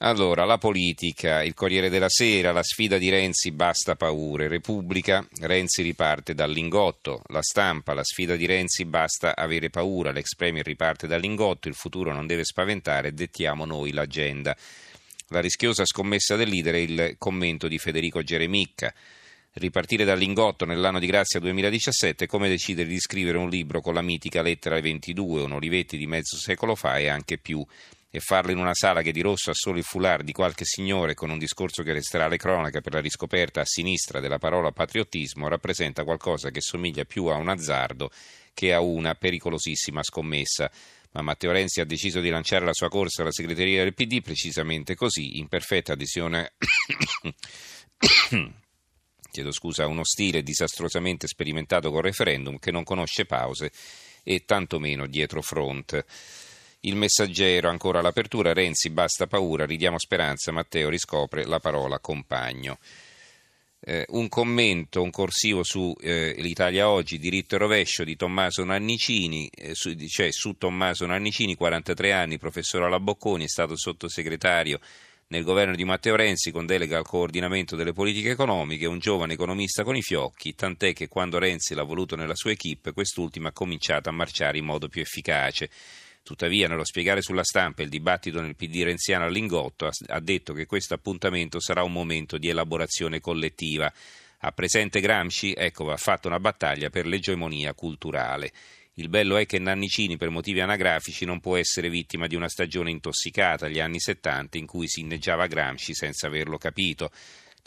Allora, la politica, il Corriere della Sera, la sfida di Renzi, basta paure. Repubblica, Renzi riparte dal lingotto. La stampa, la sfida di Renzi, basta avere paura. L'ex premier riparte dal lingotto, il futuro non deve spaventare, dettiamo noi l'agenda. La rischiosa scommessa del leader è il commento di Federico Geremicca. Ripartire dal lingotto nell'anno di grazia 2017 è come decidere di scrivere un libro con la mitica lettera 22, un Olivetti di mezzo secolo fa e anche più e farlo in una sala che di rosso ha solo il foulard di qualche signore con un discorso che resterà alle cronache per la riscoperta a sinistra della parola patriottismo rappresenta qualcosa che somiglia più a un azzardo che a una pericolosissima scommessa. Ma Matteo Renzi ha deciso di lanciare la sua corsa alla segreteria del PD precisamente così, in perfetta adesione chiedo scusa, a uno stile disastrosamente sperimentato col referendum che non conosce pause e tantomeno dietro front. Il messaggero, ancora all'apertura, Renzi basta paura, ridiamo speranza, Matteo riscopre la parola compagno. Eh, un commento, un corsivo su eh, l'Italia Oggi, diritto e rovescio di Tommaso Nannicini, eh, su, cioè su Tommaso Nannicini, 43 anni, professore alla Bocconi, è stato sottosegretario nel governo di Matteo Renzi con delega al coordinamento delle politiche economiche, un giovane economista con i fiocchi, tant'è che quando Renzi l'ha voluto nella sua equipe, quest'ultima ha cominciato a marciare in modo più efficace. Tuttavia, nello spiegare sulla stampa il dibattito nel PD renziano a Lingotto, ha detto che questo appuntamento sarà un momento di elaborazione collettiva. A presente Gramsci, ecco, va fatta una battaglia per l'egemonia culturale. Il bello è che Nannicini, per motivi anagrafici, non può essere vittima di una stagione intossicata, gli anni 70, in cui si inneggiava Gramsci senza averlo capito.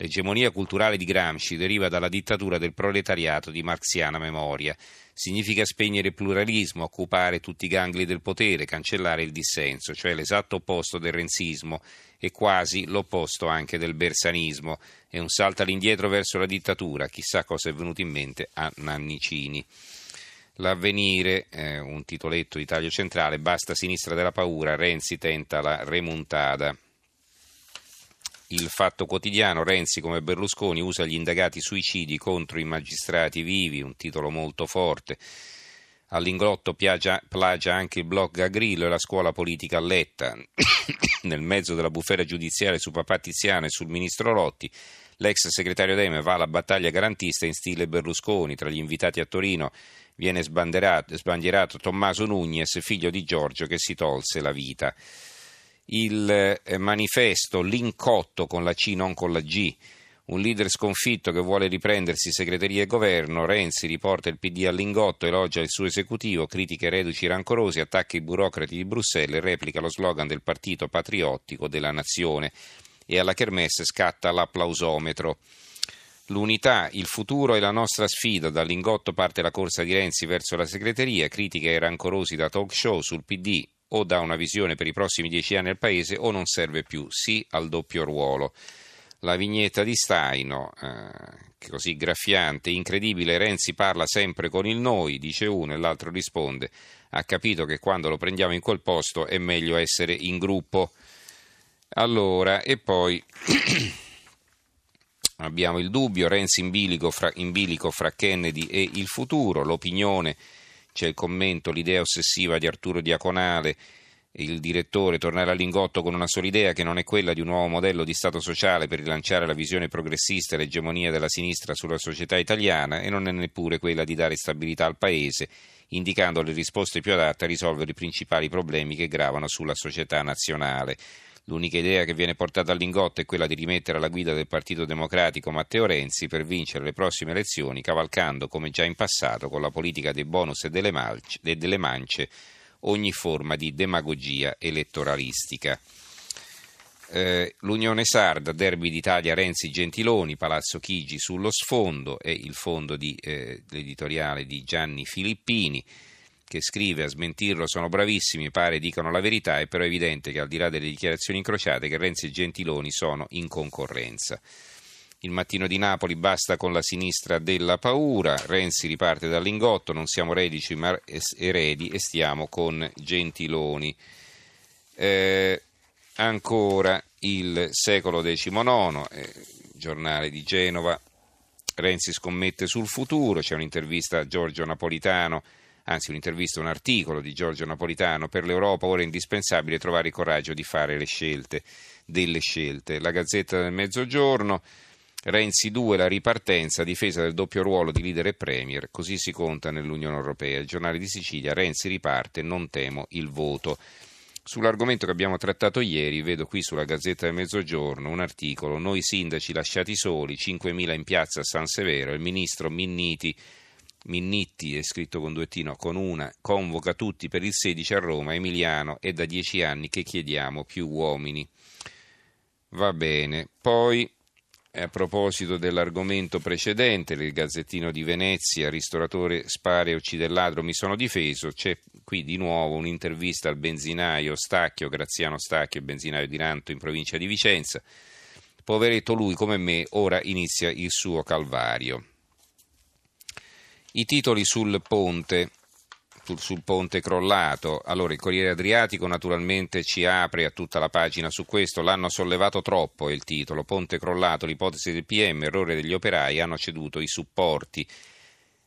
L'egemonia culturale di Gramsci deriva dalla dittatura del proletariato di marxiana memoria. Significa spegnere il pluralismo, occupare tutti i gangli del potere, cancellare il dissenso, cioè l'esatto opposto del renzismo e quasi l'opposto anche del bersanismo. È un salto all'indietro verso la dittatura, chissà cosa è venuto in mente a Nannicini. L'avvenire, eh, un titoletto di taglio centrale, basta sinistra della paura, Renzi tenta la remontata il Fatto Quotidiano, Renzi come Berlusconi usa gli indagati suicidi contro i magistrati vivi, un titolo molto forte. All'ingrotto piagia, plagia anche il blog a e la scuola politica Letta. Nel mezzo della bufera giudiziaria su Papà Tiziano e sul ministro Rotti, l'ex segretario Deme va alla battaglia garantista in stile Berlusconi. Tra gli invitati a Torino viene sbandierato Tommaso Nugnes, figlio di Giorgio che si tolse la vita il eh, manifesto Lincotto con la C non con la G, un leader sconfitto che vuole riprendersi segreteria e governo, Renzi riporta il PD al lingotto, elogia il suo esecutivo, critica i reduci rancorosi, attacca i burocrati di Bruxelles e replica lo slogan del partito patriottico della nazione e alla Kermesse scatta l'applausometro. L'unità, il futuro e la nostra sfida. Dal lingotto parte la corsa di Renzi verso la segreteria, critica i rancorosi da talk show sul PD, o dà una visione per i prossimi dieci anni al Paese o non serve più, sì al doppio ruolo. La vignetta di Staino, eh, così graffiante, incredibile, Renzi parla sempre con il noi, dice uno e l'altro risponde, ha capito che quando lo prendiamo in quel posto è meglio essere in gruppo. Allora, e poi abbiamo il dubbio, Renzi in bilico fra, in bilico fra Kennedy e il futuro, l'opinione c'è il commento, l'idea ossessiva di Arturo Diaconale, il direttore tornare a Lingotto con una sola idea che non è quella di un nuovo modello di Stato sociale per rilanciare la visione progressista e l'egemonia della sinistra sulla società italiana e non è neppure quella di dare stabilità al Paese, indicando le risposte più adatte a risolvere i principali problemi che gravano sulla società nazionale. L'unica idea che viene portata all'ingotto è quella di rimettere alla guida del Partito Democratico Matteo Renzi per vincere le prossime elezioni, cavalcando, come già in passato, con la politica dei bonus e delle, malce, e delle mance, ogni forma di demagogia elettoralistica. Eh, L'Unione Sarda, Derby d'Italia Renzi Gentiloni, Palazzo Chigi sullo sfondo e il fondo di, eh, l'editoriale di Gianni Filippini che scrive a smentirlo sono bravissimi, pare dicano la verità, è però evidente che al di là delle dichiarazioni incrociate che Renzi e Gentiloni sono in concorrenza. Il mattino di Napoli basta con la sinistra della paura, Renzi riparte dall'ingotto, non siamo redici ma eredi e stiamo con Gentiloni. Eh, ancora il secolo XIX, eh, giornale di Genova, Renzi scommette sul futuro, c'è un'intervista a Giorgio Napolitano anzi un'intervista, un articolo di Giorgio Napolitano, per l'Europa ora è indispensabile trovare il coraggio di fare le scelte, delle scelte. La Gazzetta del Mezzogiorno, Renzi 2, la ripartenza, difesa del doppio ruolo di leader e premier, così si conta nell'Unione Europea. Il giornale di Sicilia, Renzi riparte, non temo il voto. Sull'argomento che abbiamo trattato ieri, vedo qui sulla Gazzetta del Mezzogiorno un articolo, noi sindaci lasciati soli, 5.000 in piazza a San Severo, il ministro Minniti Minnitti è scritto con due T, con una, convoca tutti per il 16 a Roma, Emiliano, è da dieci anni che chiediamo più uomini. Va bene, poi a proposito dell'argomento precedente, il Gazzettino di Venezia, ristoratore spare e uccide il ladro, mi sono difeso, c'è qui di nuovo un'intervista al benzinaio Stacchio, Graziano Stacchio, benzinaio di Ranto in provincia di Vicenza. Poveretto lui come me, ora inizia il suo calvario. I titoli sul ponte, sul, sul, ponte crollato. Allora, il Corriere Adriatico naturalmente ci apre a tutta la pagina su questo. L'hanno sollevato troppo il titolo. Ponte crollato, l'ipotesi del PM, errore degli operai, hanno ceduto i supporti.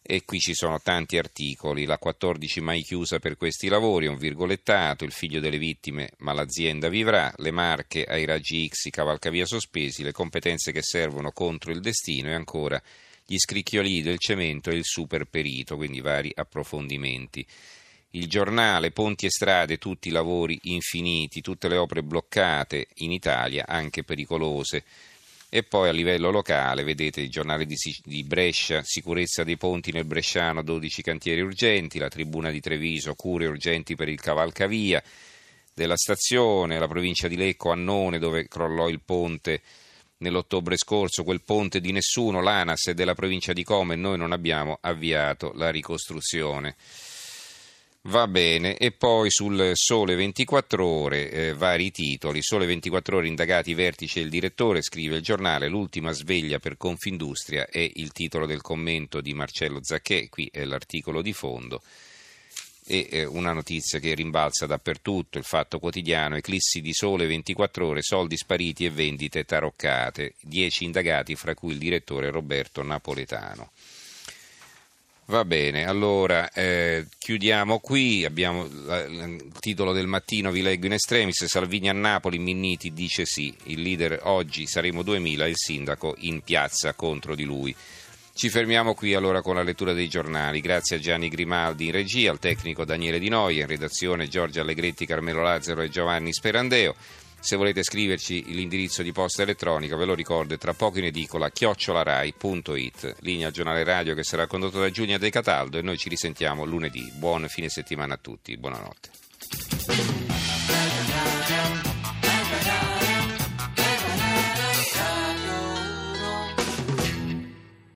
E qui ci sono tanti articoli. La 14 mai chiusa per questi lavori, un virgolettato, il figlio delle vittime, ma l'azienda vivrà, le marche ai raggi X, i cavalcavia sospesi, le competenze che servono contro il destino e ancora gli scricchioli del cemento e il super perito, quindi vari approfondimenti. Il giornale, ponti e strade, tutti i lavori infiniti, tutte le opere bloccate in Italia, anche pericolose. E poi a livello locale, vedete il giornale di, di, Brescia, sicurezza dei ponti nel Bresciano, 12 cantieri urgenti, la tribuna di Treviso, cure urgenti per il cavalcavia della stazione, la provincia di Lecco, Annone, dove crollò il ponte nell'ottobre scorso, quel ponte di nessuno, l'ANAS della provincia di Como e noi non abbiamo avviato la ricostruzione. Va bene, e poi sul Sole 24 Ore, eh, vari titoli. Sole 24 Ore, indagati i vertici e il direttore, scrive il giornale, l'ultima sveglia per Confindustria è il titolo del commento di Marcello Zacchè, qui è l'articolo di fondo e eh, una notizia che rimbalza dappertutto, il fatto quotidiano, eclissi di sole 24 ore, soldi spariti e vendite taroccate, 10 indagati fra cui il direttore Roberto Napoletano. Va bene, allora eh, chiudiamo qui, abbiamo la, il titolo del mattino, vi leggo in estremis, Salvini a Napoli, Minniti dice sì, il leader oggi saremo 2000, il sindaco in piazza contro di lui. Ci fermiamo qui allora con la lettura dei giornali. Grazie a Gianni Grimaldi in regia, al tecnico Daniele Di Noia, in redazione Giorgio Allegretti, Carmelo Lazzaro e Giovanni Sperandeo. Se volete scriverci l'indirizzo di posta elettronica, ve lo ricordo, è tra poco in edicola chiocciolarai.it. Linea al giornale radio che sarà condotto da Giulia De Cataldo e noi ci risentiamo lunedì. Buon fine settimana a tutti, buonanotte.